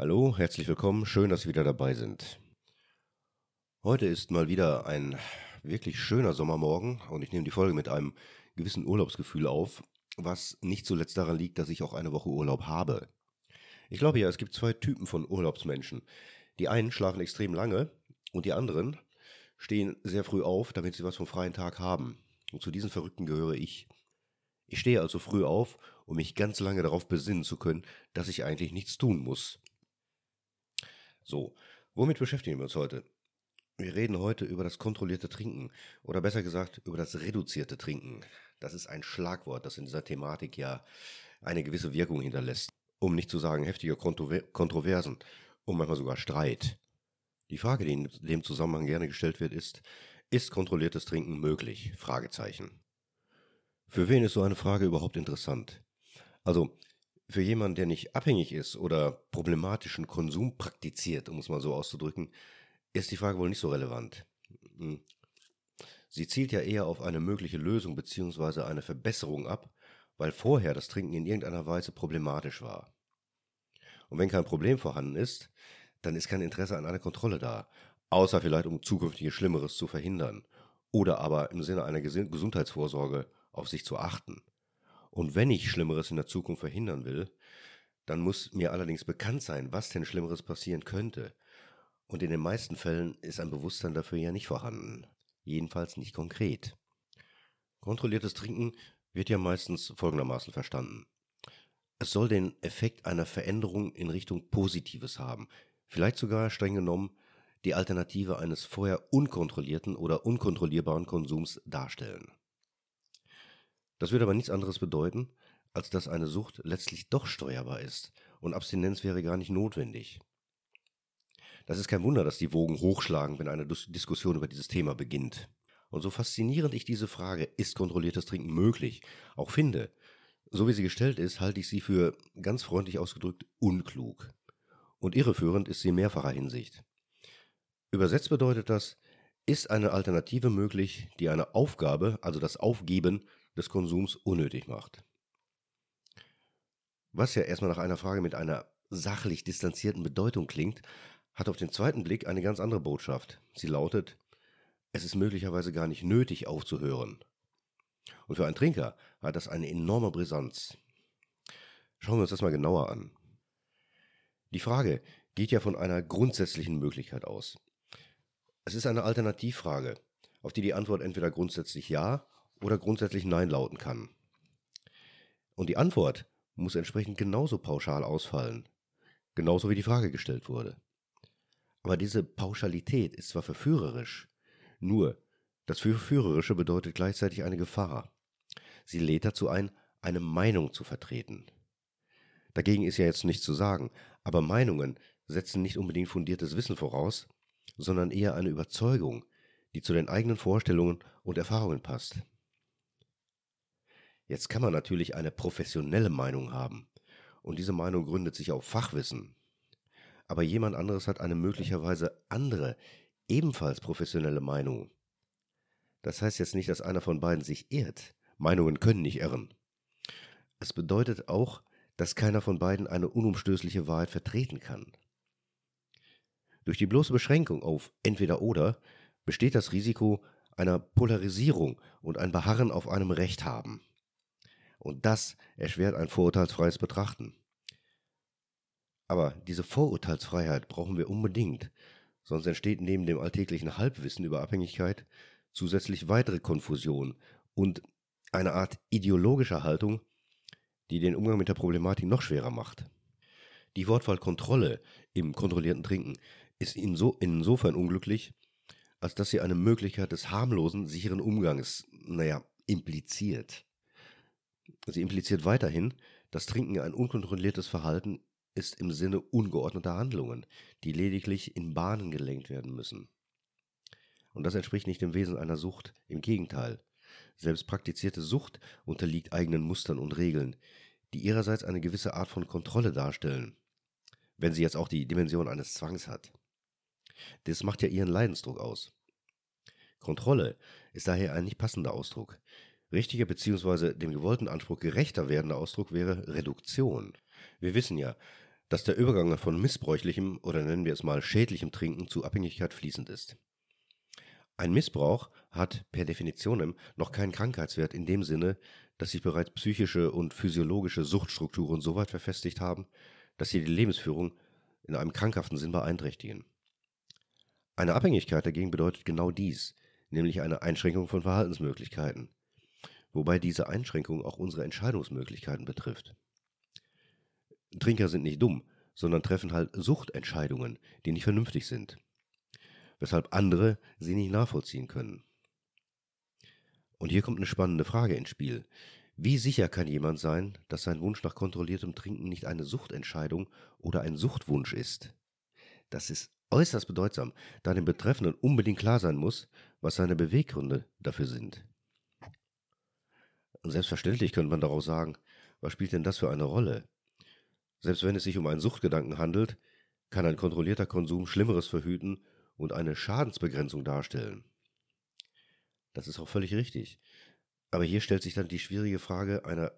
Hallo, herzlich willkommen, schön, dass Sie wieder dabei sind. Heute ist mal wieder ein wirklich schöner Sommermorgen und ich nehme die Folge mit einem gewissen Urlaubsgefühl auf, was nicht zuletzt daran liegt, dass ich auch eine Woche Urlaub habe. Ich glaube ja, es gibt zwei Typen von Urlaubsmenschen. Die einen schlafen extrem lange und die anderen stehen sehr früh auf, damit sie was vom freien Tag haben. Und zu diesen Verrückten gehöre ich. Ich stehe also früh auf, um mich ganz lange darauf besinnen zu können, dass ich eigentlich nichts tun muss. So, womit beschäftigen wir uns heute? Wir reden heute über das kontrollierte Trinken oder besser gesagt über das reduzierte Trinken. Das ist ein Schlagwort, das in dieser Thematik ja eine gewisse Wirkung hinterlässt, um nicht zu sagen heftige Kontrover Kontroversen und manchmal sogar Streit. Die Frage, die in dem Zusammenhang gerne gestellt wird, ist, ist kontrolliertes Trinken möglich? Fragezeichen. Für wen ist so eine Frage überhaupt interessant? Also, für jemanden, der nicht abhängig ist oder problematischen Konsum praktiziert, um es mal so auszudrücken, ist die Frage wohl nicht so relevant. Hm. Sie zielt ja eher auf eine mögliche Lösung bzw. eine Verbesserung ab, weil vorher das Trinken in irgendeiner Weise problematisch war. Und wenn kein Problem vorhanden ist, dann ist kein Interesse an einer Kontrolle da, außer vielleicht um zukünftiges Schlimmeres zu verhindern oder aber im Sinne einer Gesundheitsvorsorge auf sich zu achten. Und wenn ich Schlimmeres in der Zukunft verhindern will, dann muss mir allerdings bekannt sein, was denn Schlimmeres passieren könnte und in den meisten Fällen ist ein Bewusstsein dafür ja nicht vorhanden. Jedenfalls nicht konkret. Kontrolliertes Trinken wird ja meistens folgendermaßen verstanden. Es soll den Effekt einer Veränderung in Richtung Positives haben, vielleicht sogar streng genommen die Alternative eines vorher unkontrollierten oder unkontrollierbaren Konsums darstellen. Das würde aber nichts anderes bedeuten, als dass eine Sucht letztlich doch steuerbar ist und Abstinenz wäre gar nicht notwendig. Das ist kein Wunder, dass die Wogen hochschlagen, wenn eine Diskussion über dieses Thema beginnt. Und so faszinierend ich diese Frage, ist kontrolliertes Trinken möglich, auch finde, so wie sie gestellt ist, halte ich sie für, ganz freundlich ausgedrückt, unklug. Und irreführend ist sie in mehrfacher Hinsicht. Übersetzt bedeutet das, ist eine Alternative möglich, die eine Aufgabe, also das Aufgeben des Konsums unnötig macht. Was ja erstmal nach einer Frage mit einer sachlich distanzierten Bedeutung klingt, hat auf den zweiten Blick eine ganz andere Botschaft. Sie lautet, es ist möglicherweise gar nicht nötig aufzuhören. Und für einen Trinker hat das eine enorme Brisanz. Schauen wir uns das mal genauer an. Die Frage geht ja von einer grundsätzlichen Möglichkeit aus. Es ist eine Alternativfrage, auf die die Antwort entweder grundsätzlich Ja oder grundsätzlich Nein lauten kann. Und die Antwort muss entsprechend genauso pauschal ausfallen, genauso wie die Frage gestellt wurde. Aber diese Pauschalität ist zwar verführerisch, nur das Verführerische bedeutet gleichzeitig eine Gefahr. Sie lädt dazu ein, eine Meinung zu vertreten. Dagegen ist ja jetzt nichts zu sagen, aber Meinungen setzen nicht unbedingt fundiertes Wissen voraus, sondern eher eine Überzeugung, die zu den eigenen Vorstellungen und Erfahrungen passt. Jetzt kann man natürlich eine professionelle Meinung haben, und diese Meinung gründet sich auf Fachwissen, aber jemand anderes hat eine möglicherweise andere, ebenfalls professionelle Meinung. Das heißt jetzt nicht, dass einer von beiden sich irrt. Meinungen können nicht irren. Es bedeutet auch, dass keiner von beiden eine unumstößliche Wahrheit vertreten kann. Durch die bloße Beschränkung auf entweder oder besteht das Risiko einer Polarisierung und ein Beharren auf einem Recht haben. Und das erschwert ein vorurteilsfreies Betrachten. Aber diese Vorurteilsfreiheit brauchen wir unbedingt, sonst entsteht neben dem alltäglichen Halbwissen über Abhängigkeit zusätzlich weitere Konfusion und eine Art ideologischer Haltung, die den Umgang mit der Problematik noch schwerer macht. Die Wortwahl Kontrolle im kontrollierten Trinken ist inso, insofern unglücklich, als dass sie eine Möglichkeit des harmlosen, sicheren Umgangs, naja, impliziert. Sie impliziert weiterhin, dass Trinken ein unkontrolliertes Verhalten ist im Sinne ungeordneter Handlungen, die lediglich in Bahnen gelenkt werden müssen. Und das entspricht nicht dem Wesen einer Sucht, im Gegenteil. Selbst praktizierte Sucht unterliegt eigenen Mustern und Regeln, die ihrerseits eine gewisse Art von Kontrolle darstellen, wenn sie jetzt auch die Dimension eines Zwangs hat. Das macht ja ihren Leidensdruck aus. Kontrolle ist daher ein nicht passender Ausdruck. Richtiger bzw. dem gewollten Anspruch gerechter werdender Ausdruck wäre Reduktion. Wir wissen ja, dass der Übergang von missbräuchlichem oder nennen wir es mal schädlichem Trinken zu Abhängigkeit fließend ist. Ein Missbrauch hat per Definition noch keinen Krankheitswert in dem Sinne, dass sich bereits psychische und physiologische Suchtstrukturen so weit verfestigt haben, dass sie die Lebensführung in einem krankhaften Sinn beeinträchtigen. Eine Abhängigkeit dagegen bedeutet genau dies, nämlich eine Einschränkung von Verhaltensmöglichkeiten, wobei diese Einschränkung auch unsere Entscheidungsmöglichkeiten betrifft. Trinker sind nicht dumm, sondern treffen halt Suchtentscheidungen, die nicht vernünftig sind, weshalb andere sie nicht nachvollziehen können. Und hier kommt eine spannende Frage ins Spiel. Wie sicher kann jemand sein, dass sein Wunsch nach kontrolliertem Trinken nicht eine Suchtentscheidung oder ein Suchtwunsch ist? Das ist äußerst bedeutsam, da dem Betreffenden unbedingt klar sein muss, was seine Beweggründe dafür sind. Selbstverständlich könnte man daraus sagen, was spielt denn das für eine Rolle? Selbst wenn es sich um einen Suchtgedanken handelt, kann ein kontrollierter Konsum Schlimmeres verhüten und eine Schadensbegrenzung darstellen. Das ist auch völlig richtig. Aber hier stellt sich dann die schwierige Frage einer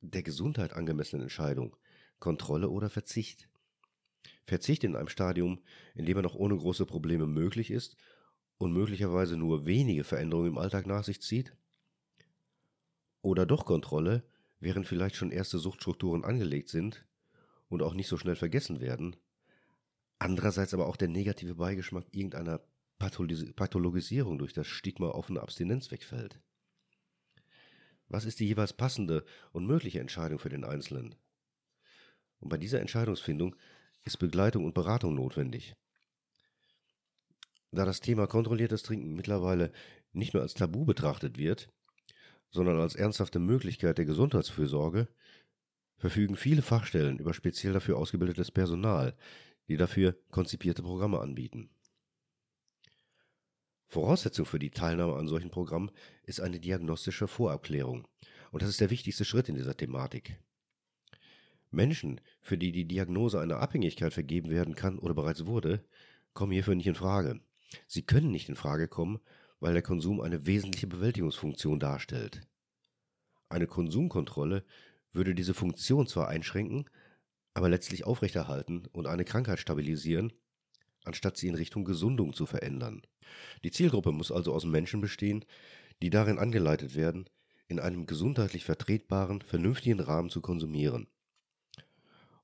der Gesundheit angemessenen Entscheidung. Kontrolle oder Verzicht? Verzicht in einem Stadium, in dem er noch ohne große Probleme möglich ist und möglicherweise nur wenige Veränderungen im Alltag nach sich zieht? Oder doch Kontrolle, während vielleicht schon erste Suchtstrukturen angelegt sind und auch nicht so schnell vergessen werden? Andererseits aber auch der negative Beigeschmack irgendeiner Pathologisierung durch das Stigma offener Abstinenz wegfällt. Was ist die jeweils passende und mögliche Entscheidung für den Einzelnen? Und bei dieser Entscheidungsfindung ist Begleitung und Beratung notwendig. Da das Thema kontrolliertes Trinken mittlerweile nicht nur als Tabu betrachtet wird, sondern als ernsthafte Möglichkeit der Gesundheitsfürsorge, verfügen viele Fachstellen über speziell dafür ausgebildetes Personal, die dafür konzipierte Programme anbieten. Voraussetzung für die Teilnahme an solchen Programmen ist eine diagnostische Vorabklärung, und das ist der wichtigste Schritt in dieser Thematik. Menschen, für die die Diagnose einer Abhängigkeit vergeben werden kann oder bereits wurde, kommen hierfür nicht in Frage. Sie können nicht in Frage kommen, weil der Konsum eine wesentliche Bewältigungsfunktion darstellt. Eine Konsumkontrolle würde diese Funktion zwar einschränken, aber letztlich aufrechterhalten und eine Krankheit stabilisieren, anstatt sie in Richtung Gesundung zu verändern. Die Zielgruppe muss also aus Menschen bestehen, die darin angeleitet werden, in einem gesundheitlich vertretbaren, vernünftigen Rahmen zu konsumieren.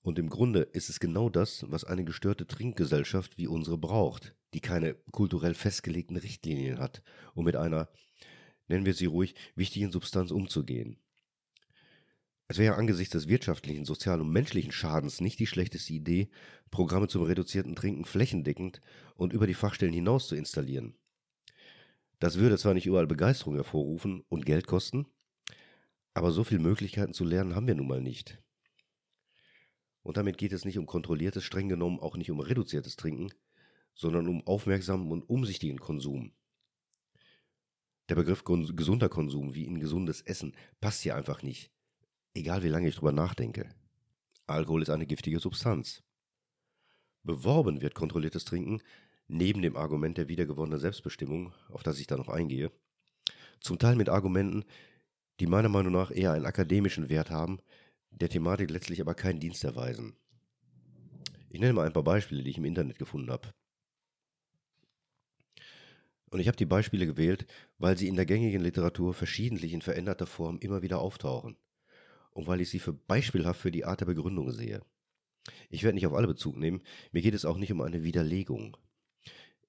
Und im Grunde ist es genau das, was eine gestörte Trinkgesellschaft wie unsere braucht, die keine kulturell festgelegten Richtlinien hat, um mit einer, nennen wir sie ruhig, wichtigen Substanz umzugehen. Es wäre angesichts des wirtschaftlichen, sozialen und menschlichen Schadens nicht die schlechteste Idee, Programme zum reduzierten Trinken flächendeckend und über die Fachstellen hinaus zu installieren. Das würde zwar nicht überall Begeisterung hervorrufen und Geld kosten, aber so viele Möglichkeiten zu lernen haben wir nun mal nicht. Und damit geht es nicht um kontrolliertes, streng genommen auch nicht um reduziertes Trinken, sondern um aufmerksamen und umsichtigen Konsum. Der Begriff gesunder Konsum wie in gesundes Essen passt hier einfach nicht, egal wie lange ich drüber nachdenke. Alkohol ist eine giftige Substanz. Beworben wird kontrolliertes Trinken neben dem Argument der wiedergewonnenen Selbstbestimmung, auf das ich da noch eingehe, zum Teil mit Argumenten, die meiner Meinung nach eher einen akademischen Wert haben, der Thematik letztlich aber keinen Dienst erweisen. Ich nenne mal ein paar Beispiele, die ich im Internet gefunden habe. Und ich habe die Beispiele gewählt, weil sie in der gängigen Literatur verschiedentlich in veränderter Form immer wieder auftauchen und weil ich sie für beispielhaft für die Art der Begründung sehe. Ich werde nicht auf alle Bezug nehmen, mir geht es auch nicht um eine Widerlegung.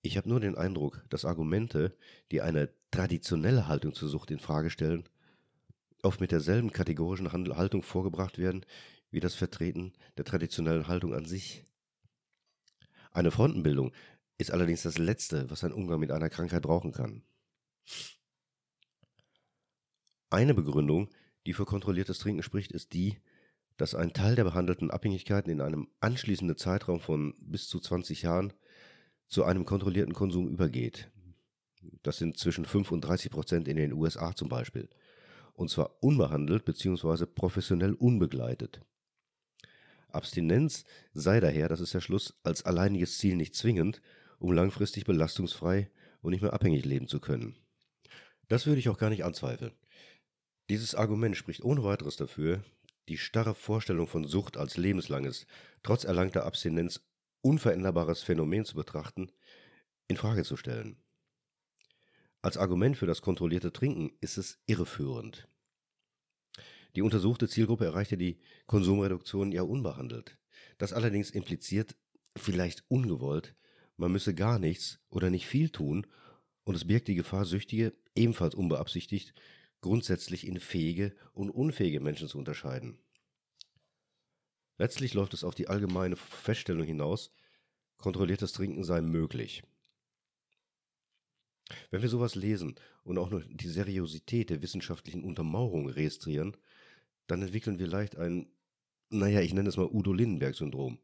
Ich habe nur den Eindruck, dass Argumente, die eine traditionelle Haltung zur Sucht in Frage stellen, oft mit derselben kategorischen Haltung vorgebracht werden wie das Vertreten der traditionellen Haltung an sich. Eine Frontenbildung ist allerdings das Letzte, was ein Umgang mit einer Krankheit brauchen kann. Eine Begründung, die für kontrolliertes Trinken spricht, ist die, dass ein Teil der behandelten Abhängigkeiten in einem anschließenden Zeitraum von bis zu 20 Jahren zu einem kontrollierten Konsum übergeht. Das sind zwischen 5 und 30 Prozent in den USA zum Beispiel und zwar unbehandelt bzw. professionell unbegleitet. Abstinenz sei daher, das ist der Schluss, als alleiniges Ziel nicht zwingend, um langfristig belastungsfrei und nicht mehr abhängig leben zu können. Das würde ich auch gar nicht anzweifeln. Dieses Argument spricht ohne weiteres dafür, die starre Vorstellung von Sucht als lebenslanges, trotz erlangter Abstinenz unveränderbares Phänomen zu betrachten, in Frage zu stellen. Als Argument für das kontrollierte Trinken ist es irreführend. Die untersuchte Zielgruppe erreichte die Konsumreduktion ja unbehandelt. Das allerdings impliziert, vielleicht ungewollt, man müsse gar nichts oder nicht viel tun, und es birgt die Gefahr, Süchtige, ebenfalls unbeabsichtigt, grundsätzlich in fähige und unfähige Menschen zu unterscheiden. Letztlich läuft es auf die allgemeine Feststellung hinaus, kontrolliertes Trinken sei möglich. Wenn wir sowas lesen und auch nur die Seriosität der wissenschaftlichen Untermauerung registrieren, dann entwickeln wir leicht ein, naja, ich nenne es mal Udo Lindenberg-Syndrom.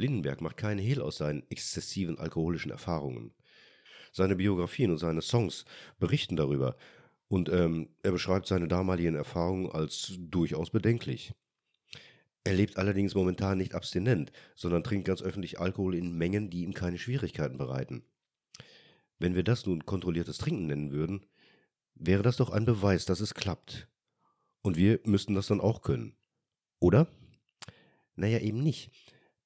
Lindenberg macht keinen Hehl aus seinen exzessiven alkoholischen Erfahrungen. Seine Biografien und seine Songs berichten darüber, und ähm, er beschreibt seine damaligen Erfahrungen als durchaus bedenklich. Er lebt allerdings momentan nicht abstinent, sondern trinkt ganz öffentlich Alkohol in Mengen, die ihm keine Schwierigkeiten bereiten. Wenn wir das nun kontrolliertes Trinken nennen würden, wäre das doch ein Beweis, dass es klappt. Und wir müssten das dann auch können. Oder? Naja, eben nicht.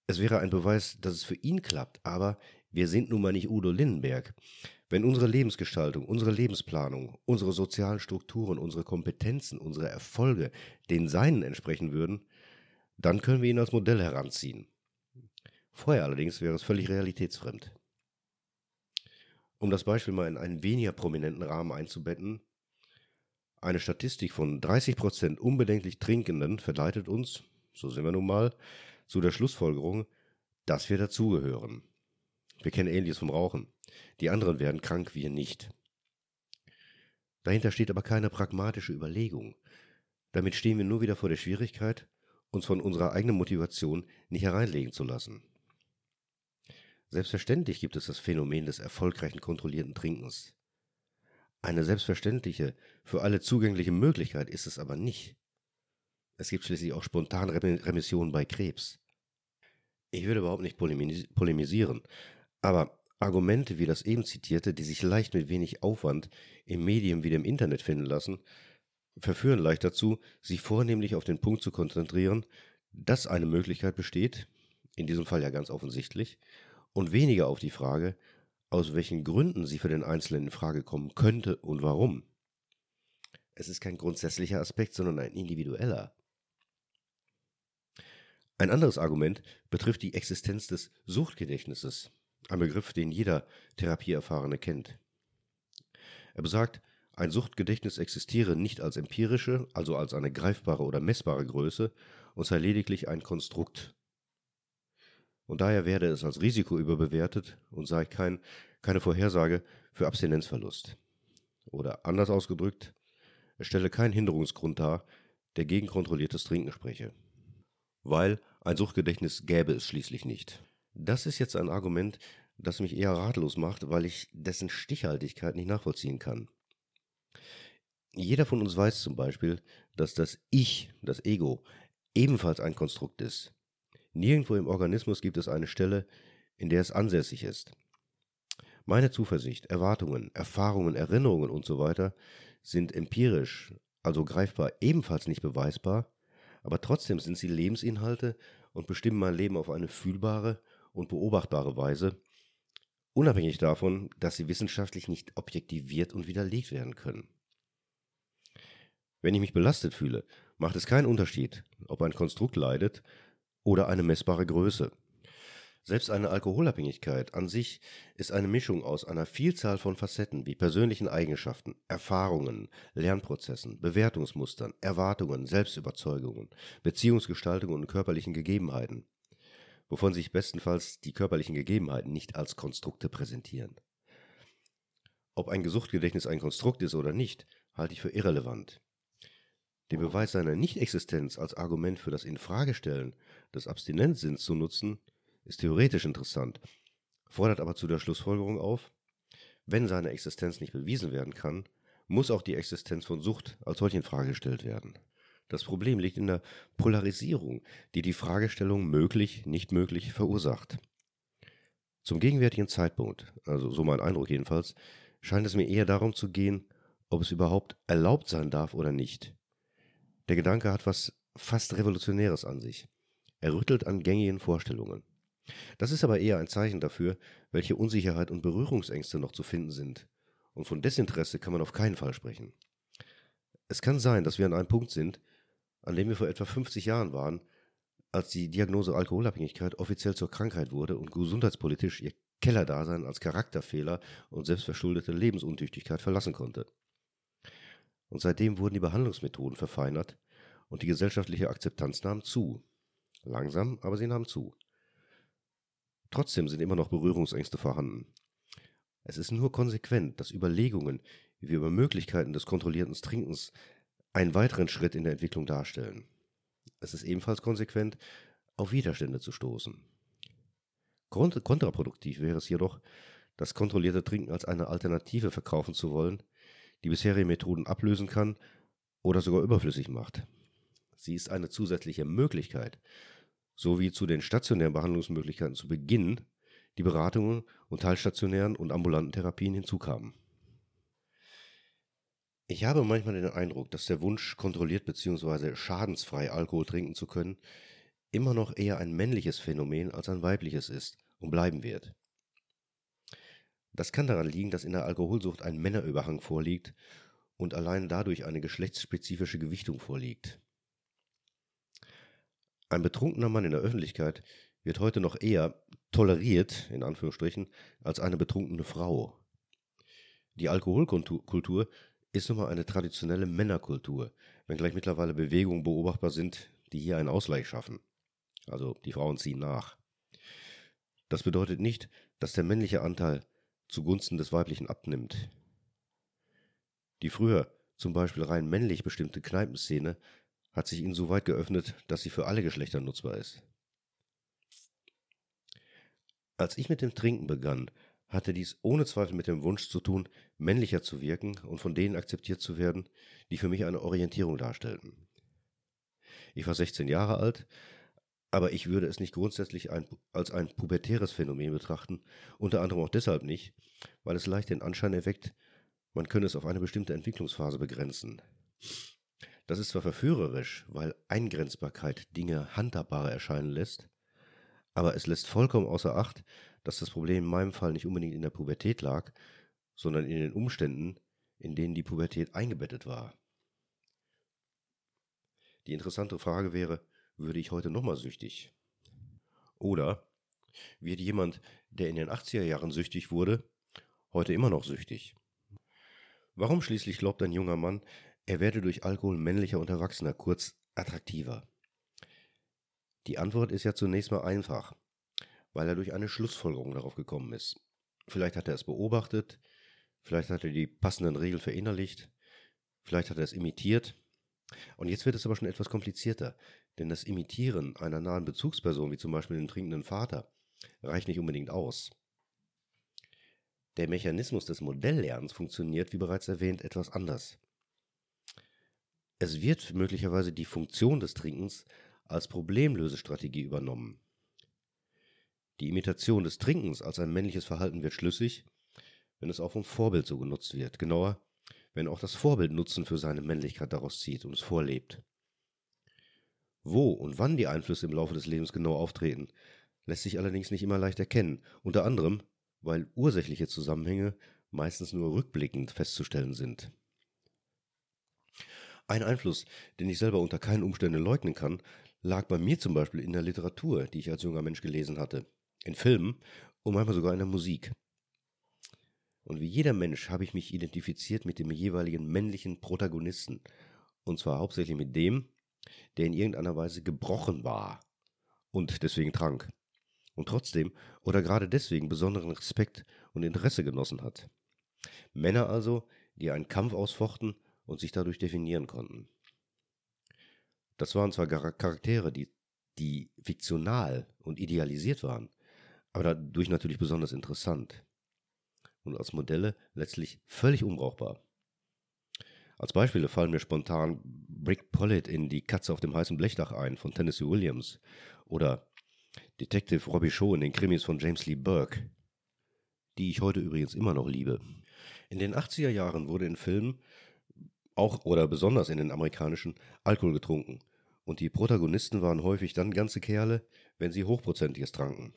Es wäre ein Beweis, dass es für ihn klappt, aber wir sind nun mal nicht Udo Lindenberg. Wenn unsere Lebensgestaltung, unsere Lebensplanung, unsere sozialen Strukturen, unsere Kompetenzen, unsere Erfolge den Seinen entsprechen würden, dann können wir ihn als Modell heranziehen. Vorher allerdings wäre es völlig realitätsfremd. Um das Beispiel mal in einen weniger prominenten Rahmen einzubetten, eine Statistik von 30% unbedenklich Trinkenden verleitet uns, so sind wir nun mal, zu der Schlussfolgerung, dass wir dazugehören. Wir kennen Ähnliches vom Rauchen. Die anderen werden krank, wir nicht. Dahinter steht aber keine pragmatische Überlegung. Damit stehen wir nur wieder vor der Schwierigkeit, uns von unserer eigenen Motivation nicht hereinlegen zu lassen. Selbstverständlich gibt es das Phänomen des erfolgreichen kontrollierten Trinkens. Eine selbstverständliche, für alle zugängliche Möglichkeit ist es aber nicht. Es gibt schließlich auch Spontanremissionen bei Krebs. Ich würde überhaupt nicht polemisieren, aber Argumente wie das eben zitierte, die sich leicht mit wenig Aufwand im Medium wie dem Internet finden lassen, verführen leicht dazu, sich vornehmlich auf den Punkt zu konzentrieren, dass eine Möglichkeit besteht, in diesem Fall ja ganz offensichtlich, und weniger auf die Frage, aus welchen Gründen sie für den Einzelnen in Frage kommen könnte und warum. Es ist kein grundsätzlicher Aspekt, sondern ein individueller. Ein anderes Argument betrifft die Existenz des Suchtgedächtnisses, ein Begriff, den jeder Therapieerfahrene kennt. Er besagt, ein Suchtgedächtnis existiere nicht als empirische, also als eine greifbare oder messbare Größe und sei lediglich ein Konstrukt. Und daher werde es als Risiko überbewertet und sei kein, keine Vorhersage für Abstinenzverlust. Oder anders ausgedrückt, es stelle keinen Hinderungsgrund dar, der gegen kontrolliertes Trinken spreche. Weil ein Suchtgedächtnis gäbe es schließlich nicht. Das ist jetzt ein Argument, das mich eher ratlos macht, weil ich dessen Stichhaltigkeit nicht nachvollziehen kann. Jeder von uns weiß zum Beispiel, dass das Ich, das Ego, ebenfalls ein Konstrukt ist. Nirgendwo im Organismus gibt es eine Stelle, in der es ansässig ist. Meine Zuversicht, Erwartungen, Erfahrungen, Erinnerungen usw. So sind empirisch, also greifbar, ebenfalls nicht beweisbar, aber trotzdem sind sie Lebensinhalte und bestimmen mein Leben auf eine fühlbare und beobachtbare Weise, unabhängig davon, dass sie wissenschaftlich nicht objektiviert und widerlegt werden können. Wenn ich mich belastet fühle, macht es keinen Unterschied, ob ein Konstrukt leidet oder eine messbare Größe. Selbst eine Alkoholabhängigkeit an sich ist eine Mischung aus einer Vielzahl von Facetten wie persönlichen Eigenschaften, Erfahrungen, Lernprozessen, Bewertungsmustern, Erwartungen, Selbstüberzeugungen, Beziehungsgestaltungen und körperlichen Gegebenheiten wovon sich bestenfalls die körperlichen Gegebenheiten nicht als Konstrukte präsentieren. Ob ein Gesuchtgedächtnis ein Konstrukt ist oder nicht, halte ich für irrelevant. Den Beweis seiner Nichtexistenz als Argument für das Infragestellen des Abstinenzsinns zu nutzen, ist theoretisch interessant, fordert aber zu der Schlussfolgerung auf, wenn seine Existenz nicht bewiesen werden kann, muss auch die Existenz von Sucht als solch in Frage gestellt werden. Das Problem liegt in der Polarisierung, die die Fragestellung möglich, nicht möglich verursacht. Zum gegenwärtigen Zeitpunkt, also so mein Eindruck jedenfalls, scheint es mir eher darum zu gehen, ob es überhaupt erlaubt sein darf oder nicht. Der Gedanke hat was fast Revolutionäres an sich. Er rüttelt an gängigen Vorstellungen. Das ist aber eher ein Zeichen dafür, welche Unsicherheit und Berührungsängste noch zu finden sind. Und von Desinteresse kann man auf keinen Fall sprechen. Es kann sein, dass wir an einem Punkt sind, an dem wir vor etwa 50 Jahren waren, als die Diagnose Alkoholabhängigkeit offiziell zur Krankheit wurde und gesundheitspolitisch ihr Kellerdasein als Charakterfehler und selbstverschuldete Lebensuntüchtigkeit verlassen konnte. Und seitdem wurden die Behandlungsmethoden verfeinert und die gesellschaftliche Akzeptanz nahm zu. Langsam, aber sie nahm zu. Trotzdem sind immer noch Berührungsängste vorhanden. Es ist nur konsequent, dass Überlegungen, wie wir über Möglichkeiten des kontrollierten Trinkens einen weiteren Schritt in der Entwicklung darstellen. Es ist ebenfalls konsequent, auf Widerstände zu stoßen. Kontraproduktiv wäre es jedoch, das kontrollierte Trinken als eine Alternative verkaufen zu wollen, die bisherige Methoden ablösen kann oder sogar überflüssig macht. Sie ist eine zusätzliche Möglichkeit, sowie zu den stationären Behandlungsmöglichkeiten zu Beginn die Beratungen und teilstationären und ambulanten Therapien hinzukamen. Ich habe manchmal den Eindruck, dass der Wunsch, kontrolliert bzw. schadensfrei Alkohol trinken zu können, immer noch eher ein männliches Phänomen als ein weibliches ist und bleiben wird. Das kann daran liegen, dass in der Alkoholsucht ein Männerüberhang vorliegt und allein dadurch eine geschlechtsspezifische Gewichtung vorliegt. Ein betrunkener Mann in der Öffentlichkeit wird heute noch eher toleriert, in Anführungsstrichen, als eine betrunkene Frau. Die Alkoholkultur ist nun mal eine traditionelle Männerkultur, wenngleich mittlerweile Bewegungen beobachtbar sind, die hier einen Ausgleich schaffen. Also die Frauen ziehen nach. Das bedeutet nicht, dass der männliche Anteil zugunsten des weiblichen abnimmt. Die früher zum Beispiel rein männlich bestimmte Kneipenszene hat sich ihnen so weit geöffnet, dass sie für alle Geschlechter nutzbar ist. Als ich mit dem Trinken begann, hatte dies ohne Zweifel mit dem Wunsch zu tun, männlicher zu wirken und von denen akzeptiert zu werden, die für mich eine Orientierung darstellten. Ich war 16 Jahre alt, aber ich würde es nicht grundsätzlich ein, als ein pubertäres Phänomen betrachten, unter anderem auch deshalb nicht, weil es leicht den Anschein erweckt, man könne es auf eine bestimmte Entwicklungsphase begrenzen. Das ist zwar verführerisch, weil Eingrenzbarkeit Dinge handhabbarer erscheinen lässt, aber es lässt vollkommen außer Acht, dass das Problem in meinem Fall nicht unbedingt in der Pubertät lag, sondern in den Umständen, in denen die Pubertät eingebettet war. Die interessante Frage wäre, würde ich heute nochmal süchtig? Oder wird jemand, der in den 80er Jahren süchtig wurde, heute immer noch süchtig? Warum schließlich glaubt ein junger Mann, er werde durch Alkohol männlicher und erwachsener, kurz attraktiver. Die Antwort ist ja zunächst mal einfach, weil er durch eine Schlussfolgerung darauf gekommen ist. Vielleicht hat er es beobachtet, vielleicht hat er die passenden Regeln verinnerlicht, vielleicht hat er es imitiert. Und jetzt wird es aber schon etwas komplizierter, denn das Imitieren einer nahen Bezugsperson, wie zum Beispiel den trinkenden Vater, reicht nicht unbedingt aus. Der Mechanismus des Modelllernens funktioniert, wie bereits erwähnt, etwas anders. Es wird möglicherweise die Funktion des Trinkens als Problemlösestrategie übernommen. Die Imitation des Trinkens als ein männliches Verhalten wird schlüssig, wenn es auch vom Vorbild so genutzt wird. Genauer, wenn auch das Vorbild Nutzen für seine Männlichkeit daraus zieht und es vorlebt. Wo und wann die Einflüsse im Laufe des Lebens genau auftreten, lässt sich allerdings nicht immer leicht erkennen, unter anderem, weil ursächliche Zusammenhänge meistens nur rückblickend festzustellen sind. Ein Einfluss, den ich selber unter keinen Umständen leugnen kann, lag bei mir zum Beispiel in der Literatur, die ich als junger Mensch gelesen hatte, in Filmen und manchmal sogar in der Musik. Und wie jeder Mensch habe ich mich identifiziert mit dem jeweiligen männlichen Protagonisten, und zwar hauptsächlich mit dem, der in irgendeiner Weise gebrochen war und deswegen trank und trotzdem oder gerade deswegen besonderen Respekt und Interesse genossen hat. Männer also, die einen Kampf ausfochten und sich dadurch definieren konnten. Das waren zwar Charaktere, die, die fiktional und idealisiert waren, aber dadurch natürlich besonders interessant und als Modelle letztlich völlig unbrauchbar. Als Beispiele fallen mir spontan Brick Pollitt in Die Katze auf dem heißen Blechdach ein von Tennessee Williams oder Detective Robbie Shaw in den Krimis von James Lee Burke, die ich heute übrigens immer noch liebe. In den 80er Jahren wurde in Filmen auch oder besonders in den amerikanischen Alkohol getrunken Und die Protagonisten waren häufig dann ganze Kerle, wenn sie Hochprozentiges tranken.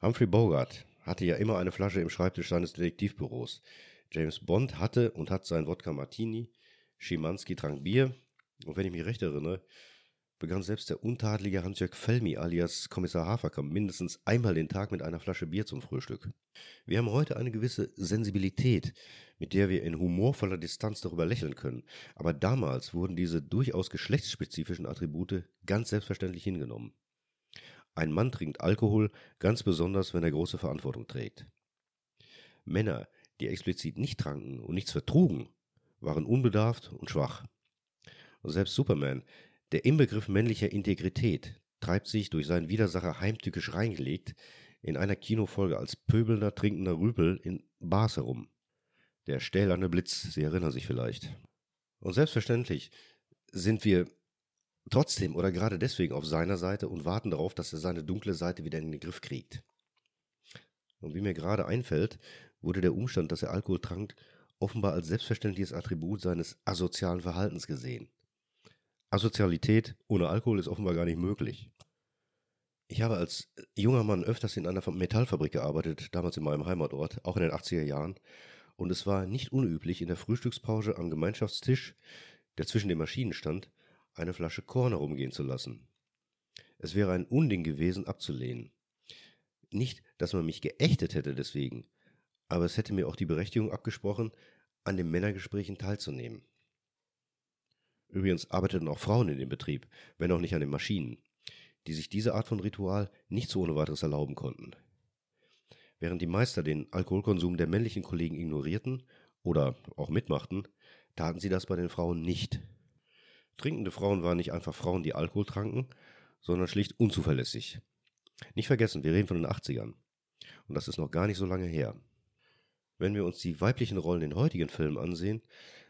Humphrey Bogart hatte ja immer eine Flasche im Schreibtisch seines Detektivbüros. James Bond hatte und hat sein Wodka Martini, Schimanski trank Bier und wenn ich mich recht erinnere, begann selbst der untadlige Hans-Jörg Felmi alias Kommissar Haferkamp mindestens einmal den Tag mit einer Flasche Bier zum Frühstück. Wir haben heute eine gewisse Sensibilität, mit der wir in humorvoller Distanz darüber lächeln können, aber damals wurden diese durchaus geschlechtsspezifischen Attribute ganz selbstverständlich hingenommen. Ein Mann trinkt Alkohol, ganz besonders, wenn er große Verantwortung trägt. Männer, die explizit nicht tranken und nichts vertrugen, waren unbedarft und schwach. Selbst Superman, der Inbegriff männlicher Integrität treibt sich durch seinen Widersacher heimtückisch reingelegt in einer Kinofolge als pöbelnder, trinkender Rüpel in Bars herum. Der stählerne Blitz, Sie erinnern sich vielleicht. Und selbstverständlich sind wir trotzdem oder gerade deswegen auf seiner Seite und warten darauf, dass er seine dunkle Seite wieder in den Griff kriegt. Und wie mir gerade einfällt, wurde der Umstand, dass er Alkohol trank, offenbar als selbstverständliches Attribut seines asozialen Verhaltens gesehen. Asozialität ohne Alkohol ist offenbar gar nicht möglich. Ich habe als junger Mann öfters in einer Metallfabrik gearbeitet, damals in meinem Heimatort, auch in den 80er Jahren, und es war nicht unüblich, in der Frühstückspause am Gemeinschaftstisch, der zwischen den Maschinen stand, eine Flasche Korn herumgehen zu lassen. Es wäre ein Unding gewesen, abzulehnen. Nicht, dass man mich geächtet hätte deswegen, aber es hätte mir auch die Berechtigung abgesprochen, an den Männergesprächen teilzunehmen. Übrigens arbeiteten auch Frauen in dem Betrieb, wenn auch nicht an den Maschinen, die sich diese Art von Ritual nicht so ohne weiteres erlauben konnten. Während die Meister den Alkoholkonsum der männlichen Kollegen ignorierten oder auch mitmachten, taten sie das bei den Frauen nicht. Trinkende Frauen waren nicht einfach Frauen, die Alkohol tranken, sondern schlicht unzuverlässig. Nicht vergessen, wir reden von den 80ern. Und das ist noch gar nicht so lange her. Wenn wir uns die weiblichen Rollen in heutigen Filmen ansehen,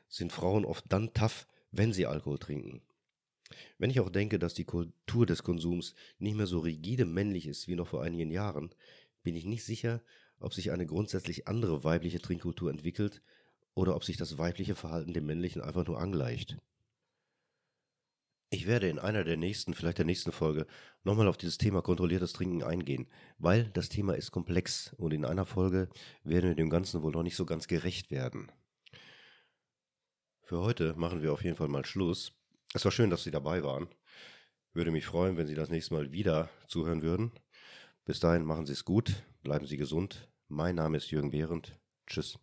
sind Frauen oft dann tough, wenn sie Alkohol trinken. Wenn ich auch denke, dass die Kultur des Konsums nicht mehr so rigide männlich ist wie noch vor einigen Jahren, bin ich nicht sicher, ob sich eine grundsätzlich andere weibliche Trinkkultur entwickelt oder ob sich das weibliche Verhalten dem männlichen einfach nur angleicht. Ich werde in einer der nächsten, vielleicht der nächsten Folge, nochmal auf dieses Thema kontrolliertes Trinken eingehen, weil das Thema ist komplex und in einer Folge werden wir dem Ganzen wohl noch nicht so ganz gerecht werden. Für heute machen wir auf jeden Fall mal Schluss. Es war schön, dass Sie dabei waren. Würde mich freuen, wenn Sie das nächste Mal wieder zuhören würden. Bis dahin machen Sie es gut, bleiben Sie gesund. Mein Name ist Jürgen Behrendt. Tschüss.